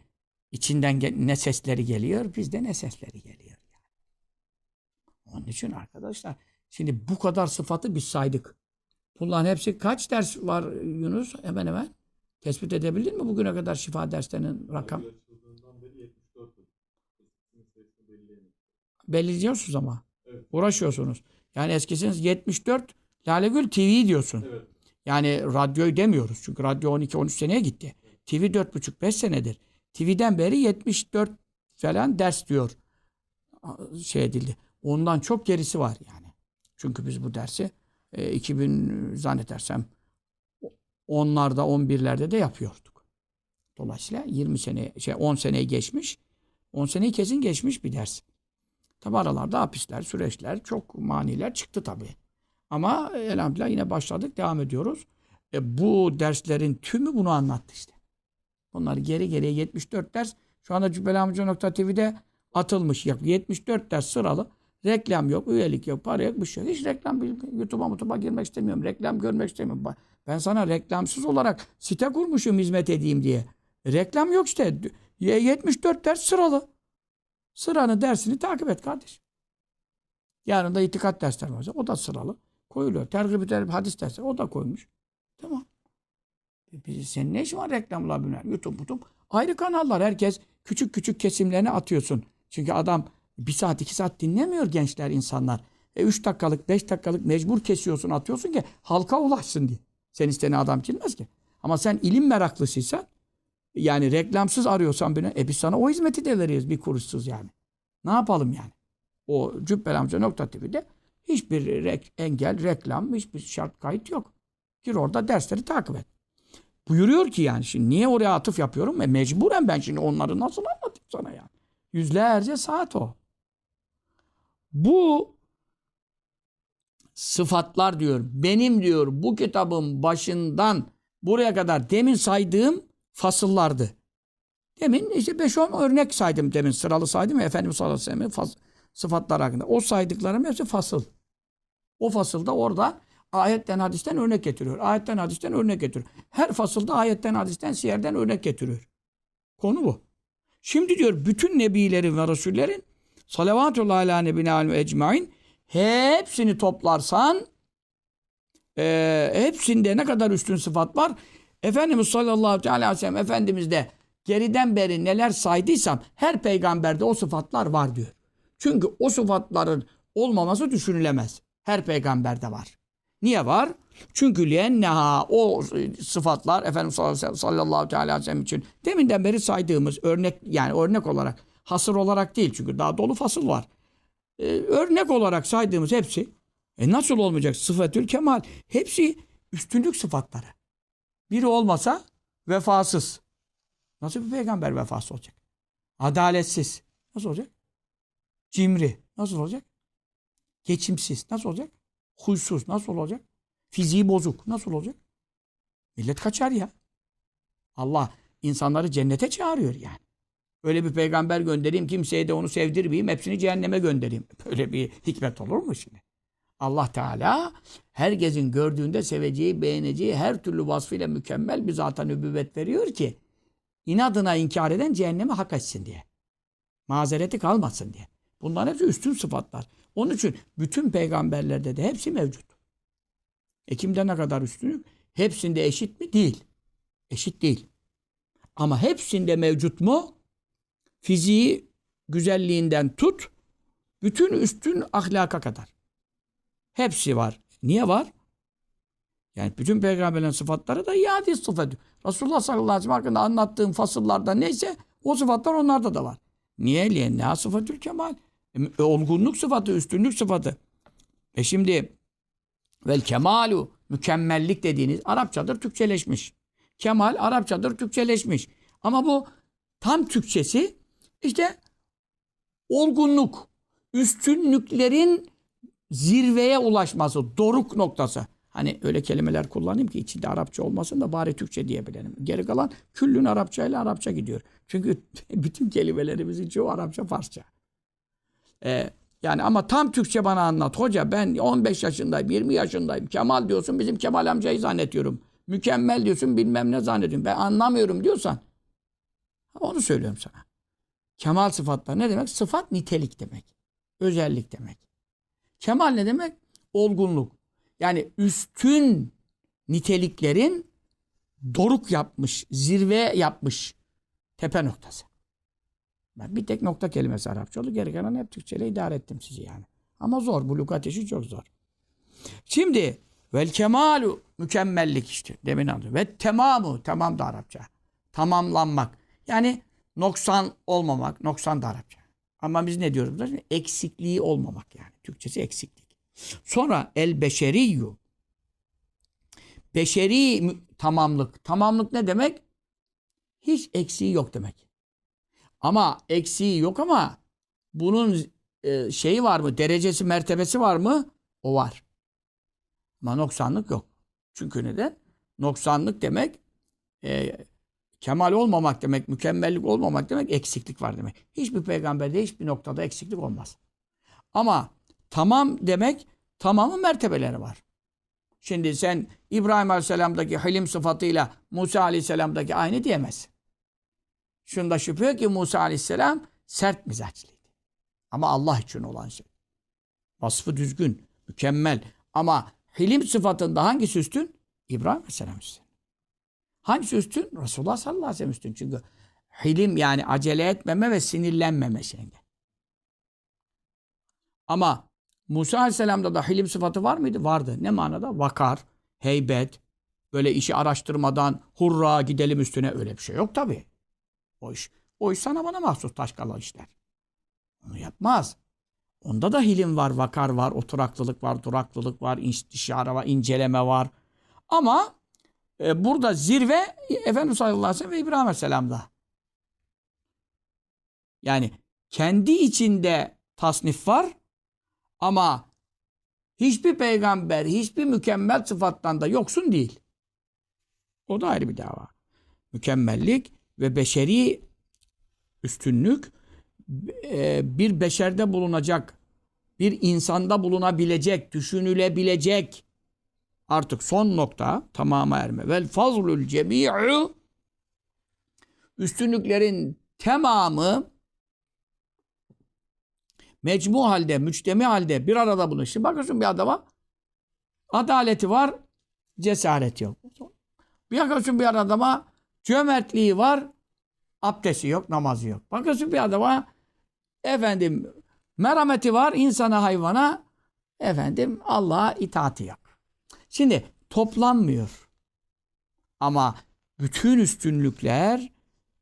içinden ne sesleri geliyor, bizde ne sesleri geliyor. Yani. Onun için arkadaşlar, şimdi bu kadar sıfatı biz saydık. Bunların hepsi kaç ders var Yunus? Hemen hemen. Tespit edebildin mi bugüne kadar şifa derslerinin rakam? Belirliyorsunuz ama. Uğraşıyorsunuz. Yani eskisiniz 74 Lale Gül TV diyorsun. Yani radyoyu demiyoruz. Çünkü radyo 12-13 seneye gitti. TV 4,5-5 senedir. TV'den beri 74 falan ders diyor. Şey edildi. Ondan çok gerisi var yani. Çünkü biz bu dersi e, 2000 zannedersem onlarda 11'lerde de yapıyorduk. Dolayısıyla 20 sene şey 10 seneyi geçmiş. 10 seneyi kesin geçmiş bir ders. Tabi aralarda hapisler, süreçler, çok maniler çıktı tabi. Ama elhamdülillah yine başladık, devam ediyoruz. E, bu derslerin tümü bunu anlattı işte. Bunları geri geriye 74 ders şu anda cübbelhamca.tv'de atılmış. Yak- 74 ders sıralı. Reklam yok, üyelik yok, para yok, bir şey yok. Hiç reklam, YouTube'a mutuba girmek istemiyorum. Reklam görmek istemiyorum. Ben sana reklamsız olarak site kurmuşum hizmet edeyim diye. Reklam yok işte. Y- 74 ders sıralı. Sıranın dersini takip et kardeş. Yarın da itikat dersleri var. O da sıralı. Koyuluyor. Tergib tergib hadis dersleri. O da koymuş. Tamam. E senin ne işin var reklamla biner? YouTube, YouTube. Ayrı kanallar. Herkes küçük küçük kesimlerini atıyorsun. Çünkü adam bir saat iki saat dinlemiyor gençler insanlar. E üç dakikalık beş dakikalık mecbur kesiyorsun atıyorsun ki halka ulaşsın diye. Sen istene adam girmez ki. Ama sen ilim meraklısıysan yani reklamsız arıyorsan beni, e biz sana o hizmeti de veririz bir kuruşsuz yani. Ne yapalım yani? O cübbelamca.tv'de hiçbir rek- engel, reklam, hiçbir şart kayıt yok. Gir orada dersleri takip et. Buyuruyor ki yani şimdi niye oraya atıf yapıyorum? E mecburen ben şimdi onları nasıl anlatayım sana yani? Yüzlerce saat o. Bu sıfatlar diyor. Benim diyor bu kitabın başından buraya kadar demin saydığım fasıllardı. Demin işte 5-10 örnek saydım demin sıralı saydım ya Efendimiz sallallahu aleyhi ve sellem'in sıfatlar hakkında. O saydıklarım hepsi fasıl. O fasılda orada ayetten hadisten örnek getiriyor. Ayetten hadisten örnek getiriyor. Her fasılda ayetten hadisten siyerden örnek getiriyor. Konu bu. Şimdi diyor bütün nebilerin ve rasullerin salavatullahi ala nebine alim ecmain hepsini toplarsan e, hepsinde ne kadar üstün sıfat var? Efendimiz sallallahu aleyhi ve sellem Efendimiz'de geriden beri neler saydıysam her peygamberde o sıfatlar var diyor. Çünkü o sıfatların olmaması düşünülemez. Her peygamberde var. Niye var? Çünkü lienneha o sıfatlar Efendimiz sallallahu aleyhi ve sellem için deminden beri saydığımız örnek yani örnek olarak hasır olarak değil çünkü daha dolu fasıl var. Ee, örnek olarak saydığımız hepsi e nasıl olmayacak? Sıfatül kemal. Hepsi üstünlük sıfatları. Biri olmasa vefasız. Nasıl bir peygamber vefası olacak? Adaletsiz. Nasıl olacak? Cimri. Nasıl olacak? Geçimsiz. Nasıl olacak? Huysuz. Nasıl olacak? Fiziği bozuk. Nasıl olacak? Millet kaçar ya. Allah insanları cennete çağırıyor yani. Öyle bir peygamber göndereyim, kimseye de onu sevdirmeyeyim, hepsini cehenneme göndereyim. Böyle bir hikmet olur mu şimdi? Allah Teala herkesin gördüğünde seveceği, beğeneceği her türlü vasfıyla mükemmel bir zata nübüvvet veriyor ki inadına inkar eden cehenneme hak etsin diye. Mazereti kalmasın diye. Bunların hepsi üstün sıfatlar. Onun için bütün peygamberlerde de hepsi mevcut. E kimde ne kadar üstünlük? Hepsinde eşit mi? Değil. Eşit değil. Ama hepsinde mevcut mu? Fiziği güzelliğinden tut, bütün üstün ahlaka kadar. Hepsi var. Niye var? Yani bütün peygamberlerin sıfatları da iade sıfatı. Resulullah sallallahu aleyhi ve sellem hakkında anlattığım fasıllarda neyse o sıfatlar onlarda da var. Niye? Liyenna sıfatül kemal. E, olgunluk sıfatı, üstünlük sıfatı. E şimdi vel kemalu mükemmellik dediğiniz Arapçadır Türkçeleşmiş. Kemal Arapçadır Türkçeleşmiş. Ama bu tam Türkçesi işte olgunluk, üstünlüklerin zirveye ulaşması, doruk noktası. Hani öyle kelimeler kullanayım ki içinde Arapça olmasın da bari Türkçe diyebilelim. Geri kalan küllün Arapça ile Arapça gidiyor. Çünkü bütün kelimelerimizin çoğu Arapça, Farsça. Ee, yani ama tam Türkçe bana anlat. Hoca ben 15 yaşındayım, 20 yaşındayım. Kemal diyorsun bizim Kemal amcayı zannediyorum. Mükemmel diyorsun bilmem ne zannediyorum. Ben anlamıyorum diyorsan onu söylüyorum sana. Kemal sıfatlar ne demek? Sıfat nitelik demek. Özellik demek. Kemal ne demek? Olgunluk. Yani üstün niteliklerin doruk yapmış, zirve yapmış tepe noktası. Ben bir tek nokta kelimesi Arapça oldu. Geri kalan hep Türkçeyle idare ettim sizi yani. Ama zor. Bu lukat işi çok zor. Şimdi vel kemalu mükemmellik işte. Demin anladım. Ve temamu tamam da Arapça. Tamamlanmak. Yani noksan olmamak. Noksan da Arapça. Ama biz ne diyoruz? Eksikliği olmamak yani. Türkçesi eksiklik. Sonra el beşeriyyu. Beşeri tamamlık. Tamamlık ne demek? Hiç eksiği yok demek. Ama eksiği yok ama bunun e, şeyi var mı? Derecesi, mertebesi var mı? O var. Ama noksanlık yok. Çünkü neden? Noksanlık demek e, kemal olmamak demek, mükemmellik olmamak demek, eksiklik var demek. Hiçbir peygamberde hiçbir noktada eksiklik olmaz. Ama tamam demek, tamamın mertebeleri var. Şimdi sen İbrahim Aleyhisselam'daki hilim sıfatıyla Musa Aleyhisselam'daki aynı diyemezsin. Şunda şüphe ki Musa Aleyhisselam sert mizaçlıydı. Ama Allah için olan şey. Vasfı düzgün, mükemmel. Ama hilim sıfatında hangisi üstün? İbrahim Aleyhisselam üstün. Hangisi üstün? Resulullah sallallahu aleyhi ve sellem üstün. Çünkü hilim yani acele etmeme ve sinirlenmeme şeyinde. Ama Musa aleyhisselamda da hilim sıfatı var mıydı? Vardı. Ne manada? Vakar, heybet, böyle işi araştırmadan hurra gidelim üstüne öyle bir şey yok tabi. O iş, o iş sana bana mahsus taşkalar işler. Onu yapmaz. Onda da hilim var, vakar var, oturaklılık var, duraklılık var, istişare var, inceleme var. Ama e, burada zirve Efendimiz sallallahu aleyhi ve sellem ve İbrahim aleyhisselam'da. Yani kendi içinde tasnif var ama hiçbir peygamber, hiçbir mükemmel sıfattan da yoksun değil. O da ayrı bir dava. Mükemmellik ve beşeri üstünlük e, bir beşerde bulunacak, bir insanda bulunabilecek, düşünülebilecek artık son nokta tamama erme. Vel fazlul cemi'u üstünlüklerin tamamı mecmu halde, müçtemi halde bir arada bulunur. Şimdi bakıyorsun bir adama adaleti var, cesareti yok. Bir bakıyorsun bir adama cömertliği var, abdesti yok, namazı yok. Bakıyorsun bir adama efendim merhameti var insana hayvana efendim Allah'a itaati yok. Şimdi toplanmıyor. Ama bütün üstünlükler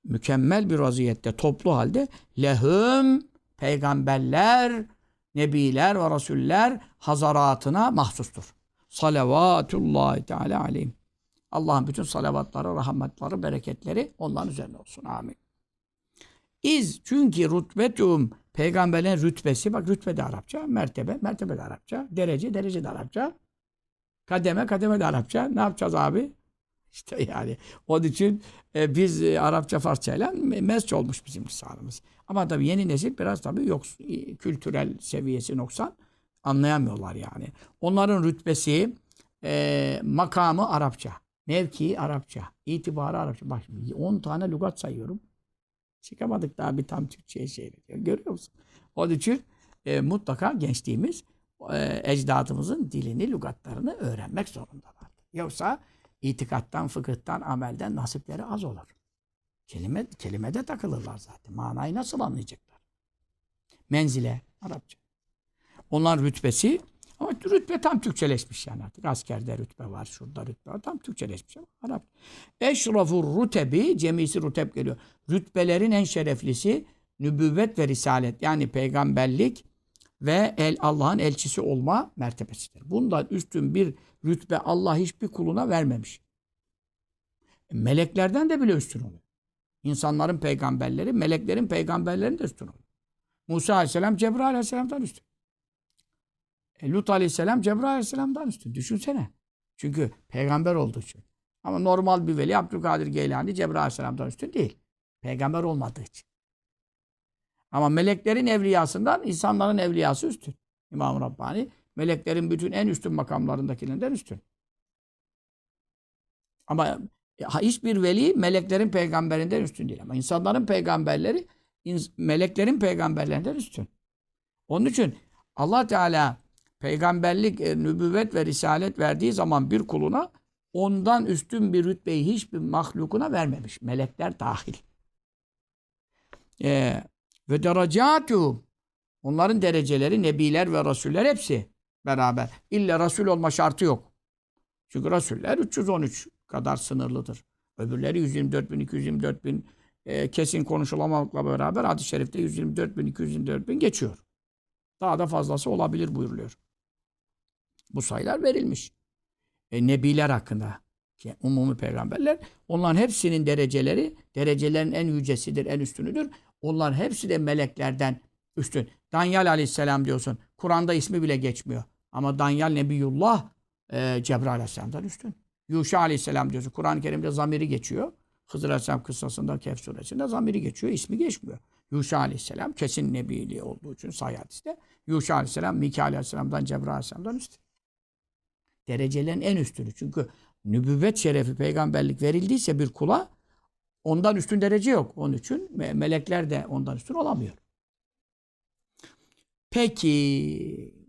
mükemmel bir vaziyette toplu halde lehum peygamberler, nebiler ve rasuller hazaratına mahsustur. Salavatullahi teala aleyhim. Allah'ın bütün salavatları, rahmetleri, bereketleri onların üzerine olsun. Amin. İz çünkü rutbetum peygamberin rütbesi bak rütbe de Arapça, mertebe, mertebe de Arapça, derece, derece de Arapça, kademe, kademe de Arapça. Ne yapacağız abi? İşte yani onun için e, biz e, Arapça Farsçayla mesç olmuş bizim lisanımız. Ama tabii yeni nesil biraz tabii yok kültürel seviyesi noksan anlayamıyorlar yani. Onların rütbesi e, makamı Arapça. Mevki Arapça. itibarı Arapça. Bak 10 tane lügat sayıyorum. Çıkamadık daha bir tam Türkçe'ye şey diyor. Görüyor musun? Onun için e, mutlaka gençliğimiz e, ecdadımızın dilini, lügatlarını öğrenmek zorundalar. Yoksa itikattan, fıkıhtan, amelden nasipleri az olur. Kelime, kelimede takılırlar zaten. Manayı nasıl anlayacaklar? Menzile, Arapça. Onların rütbesi ama rütbe tam Türkçeleşmiş yani artık. Askerde rütbe var, şurada rütbe var. Tam Türkçeleşmiş ama Arap. Eşrafur rutebi, cemisi ruteb geliyor. Rütbelerin en şereflisi nübüvvet ve risalet. Yani peygamberlik ve el Allah'ın elçisi olma mertebesidir. Bundan üstün bir rütbe Allah hiçbir kuluna vermemiş. Meleklerden de bile üstün oluyor. İnsanların peygamberleri, meleklerin peygamberlerin de üstün oluyor. Musa aleyhisselam Cebrail aleyhisselamdan üstün. E, Lut aleyhisselam Cebrail aleyhisselamdan üstün. Düşünsene. Çünkü peygamber olduğu için. Ama normal bir veli Abdülkadir Geylani Cebrail aleyhisselamdan üstün değil. Peygamber olmadığı için. Ama meleklerin evliyasından insanların evliyası üstün. İmam Rabbani meleklerin bütün en üstün makamlarındakilerinden üstün. Ama hiçbir veli meleklerin peygamberinden üstün değil. Ama insanların peygamberleri meleklerin peygamberlerinden üstün. Onun için Allah Teala peygamberlik, e, nübüvvet ve risalet verdiği zaman bir kuluna ondan üstün bir rütbeyi hiçbir mahlukuna vermemiş. Melekler dahil. Ee, ve derecatu onların dereceleri nebiler ve rasuller hepsi beraber. İlla rasul olma şartı yok. Çünkü rasuller 313 kadar sınırlıdır. Öbürleri 124 bin, 224 bin e, kesin konuşulamamakla beraber hadis-i şerifte 124 bin, 224 bin geçiyor. Daha da fazlası olabilir buyuruluyor. Bu sayılar verilmiş. E, nebiler hakkında ki umumi peygamberler onların hepsinin dereceleri derecelerin en yücesidir, en üstünüdür. Onların hepsi de meleklerden üstün. Danyal aleyhisselam diyorsun. Kur'an'da ismi bile geçmiyor. Ama Danyal Nebiyullah e, Cebrail aleyhisselamdan üstün. Yuşa aleyhisselam diyorsun. Kur'an-ı Kerim'de zamiri geçiyor. Hızır aleyhisselam kıssasında Kehf suresinde zamiri geçiyor. ismi geçmiyor. Yuşa aleyhisselam kesin nebiliği olduğu için sahih hadiste. Yuşa aleyhisselam Mikail aleyhisselamdan Cebrail aleyhisselamdan üstün. Derecelerin en üstünü. Çünkü nübüvvet şerefi peygamberlik verildiyse bir kula ondan üstün derece yok. Onun için melekler de ondan üstün olamıyor. Peki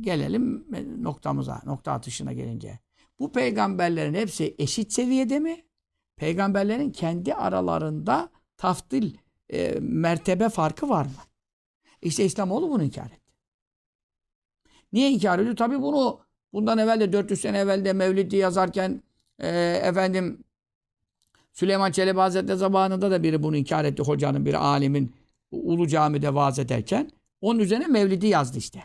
gelelim noktamıza, nokta atışına gelince. Bu peygamberlerin hepsi eşit seviyede mi? Peygamberlerin kendi aralarında taftil, e, mertebe farkı var mı? İşte İslamoğlu bunu inkar etti. Niye inkar ediyor? Tabii bunu bundan evvel de 400 sene evvel de Mevlid'i yazarken e, efendim Süleyman Çelebi Hazretleri zamanında da biri bunu inkar etti. Hocanın, bir alimin Ulu Cami'de vaaz ederken. Onun üzerine Mevlid'i yazdı işte.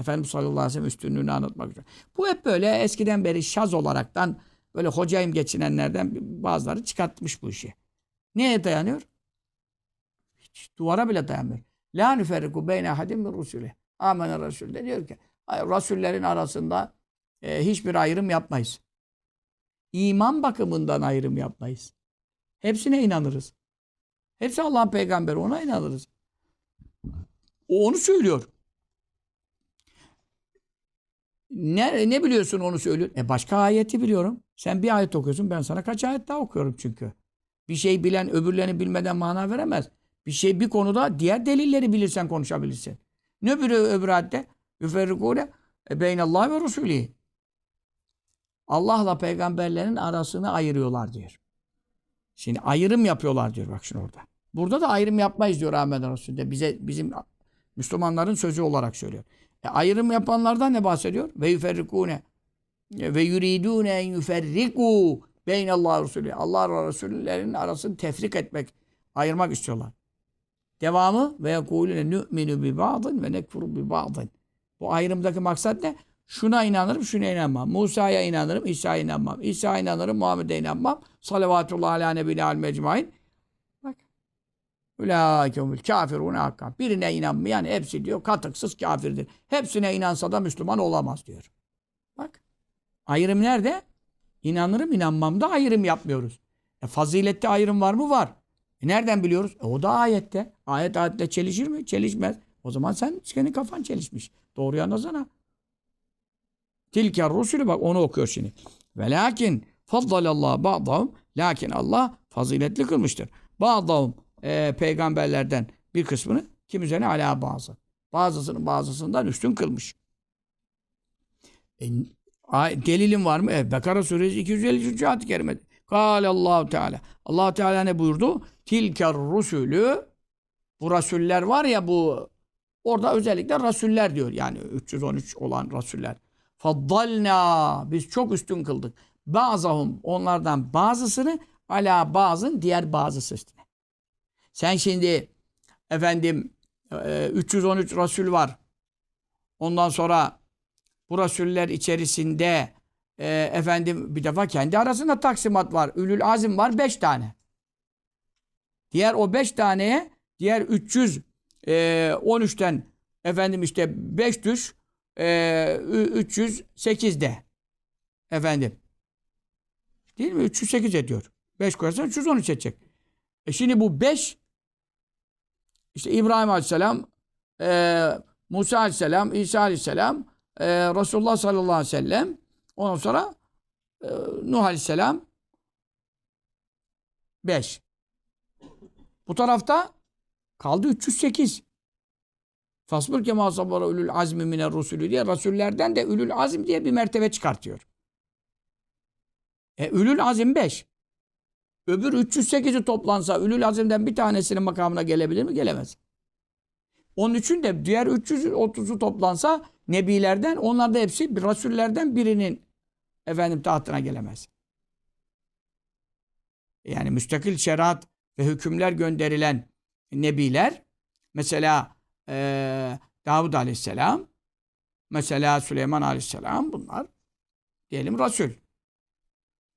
Efendimiz sallallahu aleyhi ve sellem üstünlüğünü anlatmak için. Bu hep böyle eskiden beri şaz olaraktan böyle hocayım geçinenlerden bazıları çıkartmış bu işi. Neye dayanıyor? Hiç duvara bile dayanmıyor. La nüferriku beyne hadim min rusule. Amener Resul de diyor ki Rasullerin arasında e, hiçbir ayrım yapmayız. İman bakımından ayrım yapmayız. Hepsine inanırız. Hepsi Allah'ın peygamberi ona inanırız. O onu söylüyor. Ne, ne biliyorsun onu söylüyor? E başka ayeti biliyorum. Sen bir ayet okuyorsun ben sana kaç ayet daha okuyorum çünkü. Bir şey bilen öbürlerini bilmeden mana veremez. Bir şey bir konuda diğer delilleri bilirsen konuşabilirsin. Ne öbürü öbür ayette? Yüferrikûne beynallah ve Resulî. Allah'la peygamberlerin arasını ayırıyorlar diyor. Şimdi ayrım yapıyorlar diyor bak şimdi orada. Burada da ayrım yapmayız diyor Ahmet Resulü'nde. Bize bizim Müslümanların sözü olarak söylüyor. E, ayrım yapanlardan ne bahsediyor? Ve yüferrikûne ve yuridûne en yüferrikû beynallah Resulü. Allah ve Resullerin arasını tefrik etmek, ayırmak istiyorlar. Devamı ve yekulüne nü'minu bi ba'dın ve nekfuru bi ba'dın. Bu ayrımdaki maksat ne? Şuna inanırım, şuna inanmam. Musa'ya inanırım, İsa'ya inanmam. İsa'ya inanırım, Muhammed'e inanmam. Salavatullah ala nebine al mecmain. Bak. Ülâkemül kafirûne hakka. Birine inanmayan hepsi diyor katıksız kafirdir. Hepsine inansa da Müslüman olamaz diyor. Bak. Ayrım nerede? İnanırım, inanmam da ayrım yapmıyoruz. E, fazilette ayrım var mı? Var. E, nereden biliyoruz? E, o da ayette. Ayet ayette çelişir mi? Çelişmez. O zaman sen senin kafan çelişmiş. Doğruyu anlasana. Tilker Resulü bak onu okuyor şimdi. Ve lakin faddalallah ba'dahum lakin Allah faziletli kılmıştır. Ba'dahum e, peygamberlerden bir kısmını kim üzerine ala bazı. Bazısını bazısından üstün kılmış. E, delilin var mı? Evet, Bekara suresi 253. ayet-i kerimede. Kâle allah Teala. allah Teala ne buyurdu? Tilker rusulü bu rasuller var ya bu orada özellikle rasuller diyor. Yani 313 olan rasuller. Faddalna biz çok üstün kıldık. Bazahum onlardan bazısını ala bazın diğer bazısı üstüne. Sen şimdi efendim 313 e, Resul var. Ondan sonra bu Resuller içerisinde e, efendim bir defa kendi arasında taksimat var. Ülül azim var 5 tane. Diğer o 5 taneye diğer 313'ten e, efendim işte 5 düş e, 308'de efendim. Değil mi? 308 ediyor. 5 koyarsan 313 edecek. E şimdi bu 5 işte İbrahim Aleyhisselam e, Musa Aleyhisselam İsa Aleyhisselam e, Resulullah sallallahu aleyhi ve sellem ondan sonra e, Nuh Aleyhisselam 5 bu tarafta kaldı 308 Fasbır kema sabara ülül azmi mine rusulü diye Rasullerden de ülül azim diye bir mertebe çıkartıyor. E ülül azim 5. Öbür 308'i toplansa ülül azimden bir tanesinin makamına gelebilir mi? Gelemez. Onun için de diğer 330'u toplansa nebilerden onlar da hepsi rasullerden birinin efendim tahtına gelemez. Yani müstakil şeriat ve hükümler gönderilen nebiler mesela e, Davud aleyhisselam mesela Süleyman aleyhisselam bunlar diyelim Resul.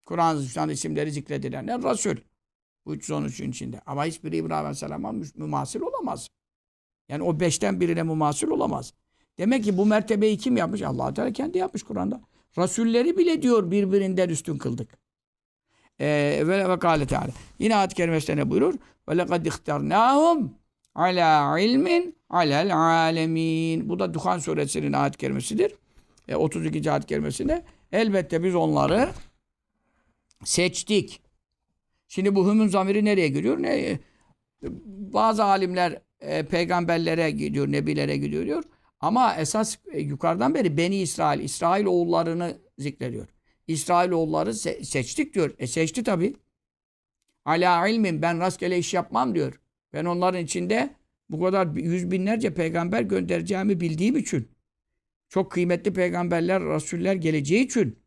Kur'an-ı isimleri zikredilenler Resul. Bu 313'ün içinde. Ama hiçbiri İbrahim aleyhisselama mümasir olamaz. Yani o beşten birine mümasir olamaz. Demek ki bu mertebeyi kim yapmış? allah Teala kendi yapmış Kur'an'da. Rasulleri bile diyor birbirinden üstün kıldık. Ee, ve ve Teala. Yine ayet-i kerimesinde buyurur? Ve lekad ihtarnâhum ala ilmin alel alemin. Bu da Duhan suresinin ayet-i kerimesidir. E, 32. ayet-i kerimesinde. Elbette biz onları seçtik. Şimdi bu hümün zamiri nereye giriyor? Ne? Bazı alimler e, peygamberlere gidiyor, nebilere gidiyor diyor. Ama esas e, yukarıdan beri Beni İsrail, İsrail oğullarını zikrediyor. İsrail oğulları se seçtik diyor. E seçti tabi. Ala ilmin ben rastgele iş yapmam diyor. Ben onların içinde bu kadar yüz binlerce peygamber göndereceğimi bildiğim için, çok kıymetli peygamberler, rasuller geleceği için,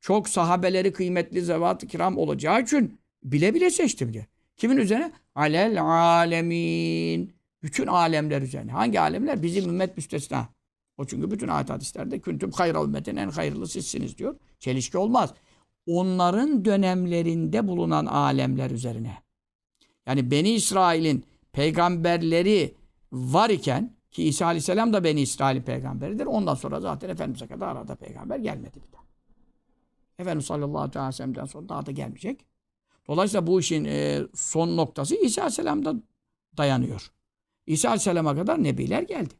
çok sahabeleri kıymetli zevat-ı kiram olacağı için bile bile seçtim diyor. Kimin üzerine? Alel alemin. Bütün alemler üzerine. Hangi alemler? Bizim ümmet müstesna. O çünkü bütün ayet hadislerde küntüm hayra ümmetin en hayırlı sizsiniz diyor. Çelişki olmaz. Onların dönemlerinde bulunan alemler üzerine. Yani Beni İsrail'in peygamberleri var iken ki İsa Aleyhisselam da Beni İsrail peygamberidir. Ondan sonra zaten Efendimiz'e kadar arada peygamber gelmedi bir daha. Efendimiz sallallahu aleyhi ve sellem'den sonra daha da gelmeyecek. Dolayısıyla bu işin e, son noktası İsa Aleyhisselam'da dayanıyor. İsa Aleyhisselam'a kadar nebiler geldi.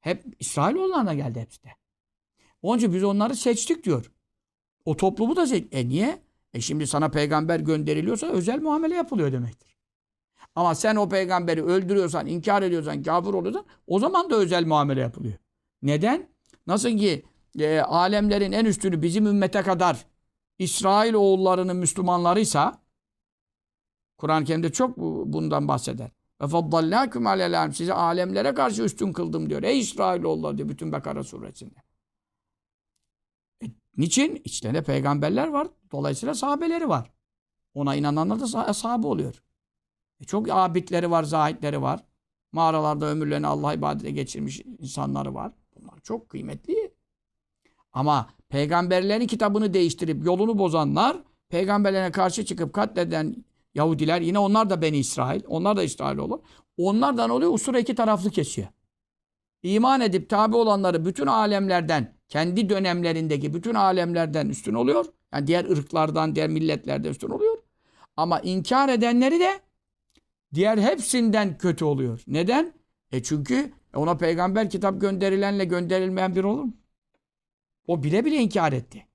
Hep İsrailoğullarına geldi hepsi de. Onun için biz onları seçtik diyor. O toplumu da seç. E niye? E şimdi sana peygamber gönderiliyorsa özel muamele yapılıyor demektir. Ama sen o peygamberi öldürüyorsan, inkar ediyorsan, kafir oluyorsan o zaman da özel muamele yapılıyor. Neden? Nasıl ki e, alemlerin en üstünü bizim ümmete kadar İsrail oğullarının Müslümanlarıysa Kur'an-ı Kerim'de çok bundan bahseder. Ve faddallâküm alelâhim. Sizi alemlere karşı üstün kıldım diyor. Ey İsrailoğulları diyor bütün Bekara suresinde. Niçin? İçlerinde peygamberler var. Dolayısıyla sahabeleri var. Ona inananlar da sah sahabe oluyor. E, çok abidleri var, zahitleri var. Mağaralarda ömürlerini Allah ibadete geçirmiş insanları var. Bunlar çok kıymetli. Ama peygamberlerin kitabını değiştirip yolunu bozanlar, peygamberlerine karşı çıkıp katleden Yahudiler yine onlar da Beni İsrail. Onlar da İsrail olur. Onlardan oluyor usura iki taraflı kesiyor. İman edip tabi olanları bütün alemlerden, kendi dönemlerindeki bütün alemlerden üstün oluyor. Yani diğer ırklardan, diğer milletlerden üstün oluyor. Ama inkar edenleri de diğer hepsinden kötü oluyor. Neden? E çünkü ona peygamber kitap gönderilenle gönderilmeyen bir olur? O bile bile inkar etti.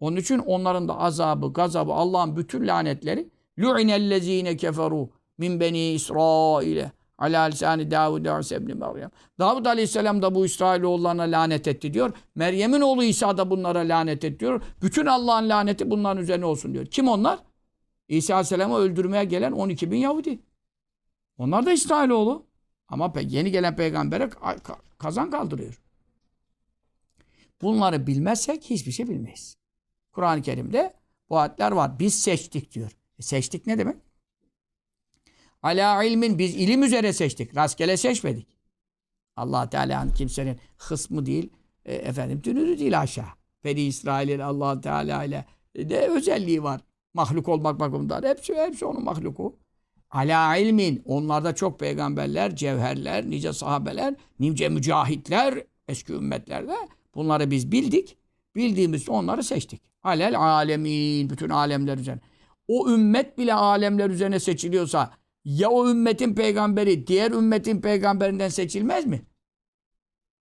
Onun için onların da azabı, gazabı, Allah'ın bütün lanetleri lu'inellezine keferu min beni İsrail'e ala lisani Davud ibn Meryem. Davud Aleyhisselam da bu İsrailoğullarına lanet etti diyor. Meryem'in oğlu İsa da bunlara lanet etti diyor. Bütün Allah'ın laneti bunların üzerine olsun diyor. Kim onlar? İsa Aleyhisselam'ı öldürmeye gelen 12 bin Yahudi. Onlar da İsrailoğlu. Ama yeni gelen peygambere kazan kaldırıyor. Bunları bilmezsek hiçbir şey bilmeyiz. Kur'an-ı Kerim'de bu ayetler var. Biz seçtik diyor. E seçtik ne demek? Ala ilmin biz ilim üzere seçtik. Rastgele seçmedik. Allah Teala'nın kimsenin hısmı değil, e, efendim dünürü değil aşağı. Beni İsrail'in Allah Teala ile de özelliği var. Mahluk olmak bakımından. Hepsi, hepsi onun mahluku. Ala ilmin. Onlarda çok peygamberler, cevherler, nice sahabeler, nice mücahitler eski ümmetlerde. Bunları biz bildik. Bildiğimiz onları seçtik. Alel alemin. Bütün alemler üzerine. O ümmet bile alemler üzerine seçiliyorsa ya o ümmetin peygamberi diğer ümmetin peygamberinden seçilmez mi?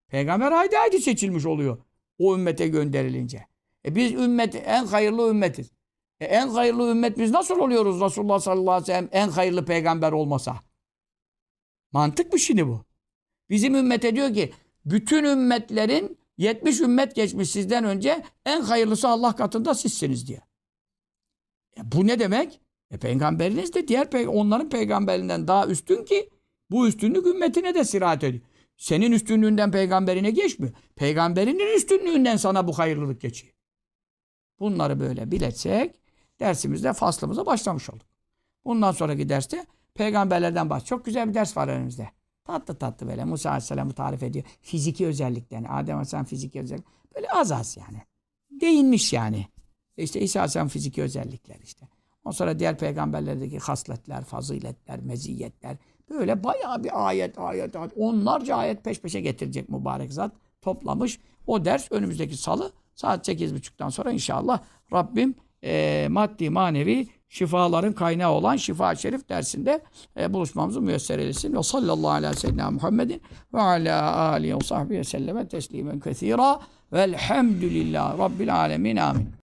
Peygamber haydi haydi seçilmiş oluyor. O ümmete gönderilince. E biz ümmet en hayırlı ümmetiz. E en hayırlı ümmet biz nasıl oluyoruz Resulullah sallallahu aleyhi ve sellem en hayırlı peygamber olmasa? Mantık mı şimdi bu? Bizim ümmete diyor ki bütün ümmetlerin 70 ümmet geçmiş sizden önce en hayırlısı Allah katında sizsiniz diye. E bu ne demek? E peygamberiniz de diğer pey onların peygamberinden daha üstün ki bu üstünlük ümmetine de sirayet ediyor. Senin üstünlüğünden peygamberine geçmiyor. Peygamberinin üstünlüğünden sana bu hayırlılık geçiyor. Bunları böyle biletsek dersimizde faslımıza başlamış olduk. Bundan sonraki derste peygamberlerden bahs. Çok güzel bir ders var önümüzde. Tatlı tatlı böyle Musa Aleyhisselam'ı tarif ediyor. Fiziki özelliklerini. Adem Aleyhisselam fiziki özellik. Böyle az az yani. Değinmiş yani. İşte İsa Aleyhisselam fiziki özellikler işte. Ondan sonra diğer peygamberlerdeki hasletler, faziletler, meziyetler. Böyle bayağı bir ayet, ayet, ayet. Onlarca ayet peş peşe getirecek mübarek zat. Toplamış. O ders önümüzdeki salı saat 8.30'dan sonra inşallah Rabbim e, maddi manevi şifaların kaynağı olan Şifa Şerif dersinde e, buluşmamızı müyesser eylesin. Ve sallallahu aleyhi ve sellem Muhammedin ve ala alihi ve sahbihi selleme teslimen kethira velhamdülillahi rabbil alemin amin.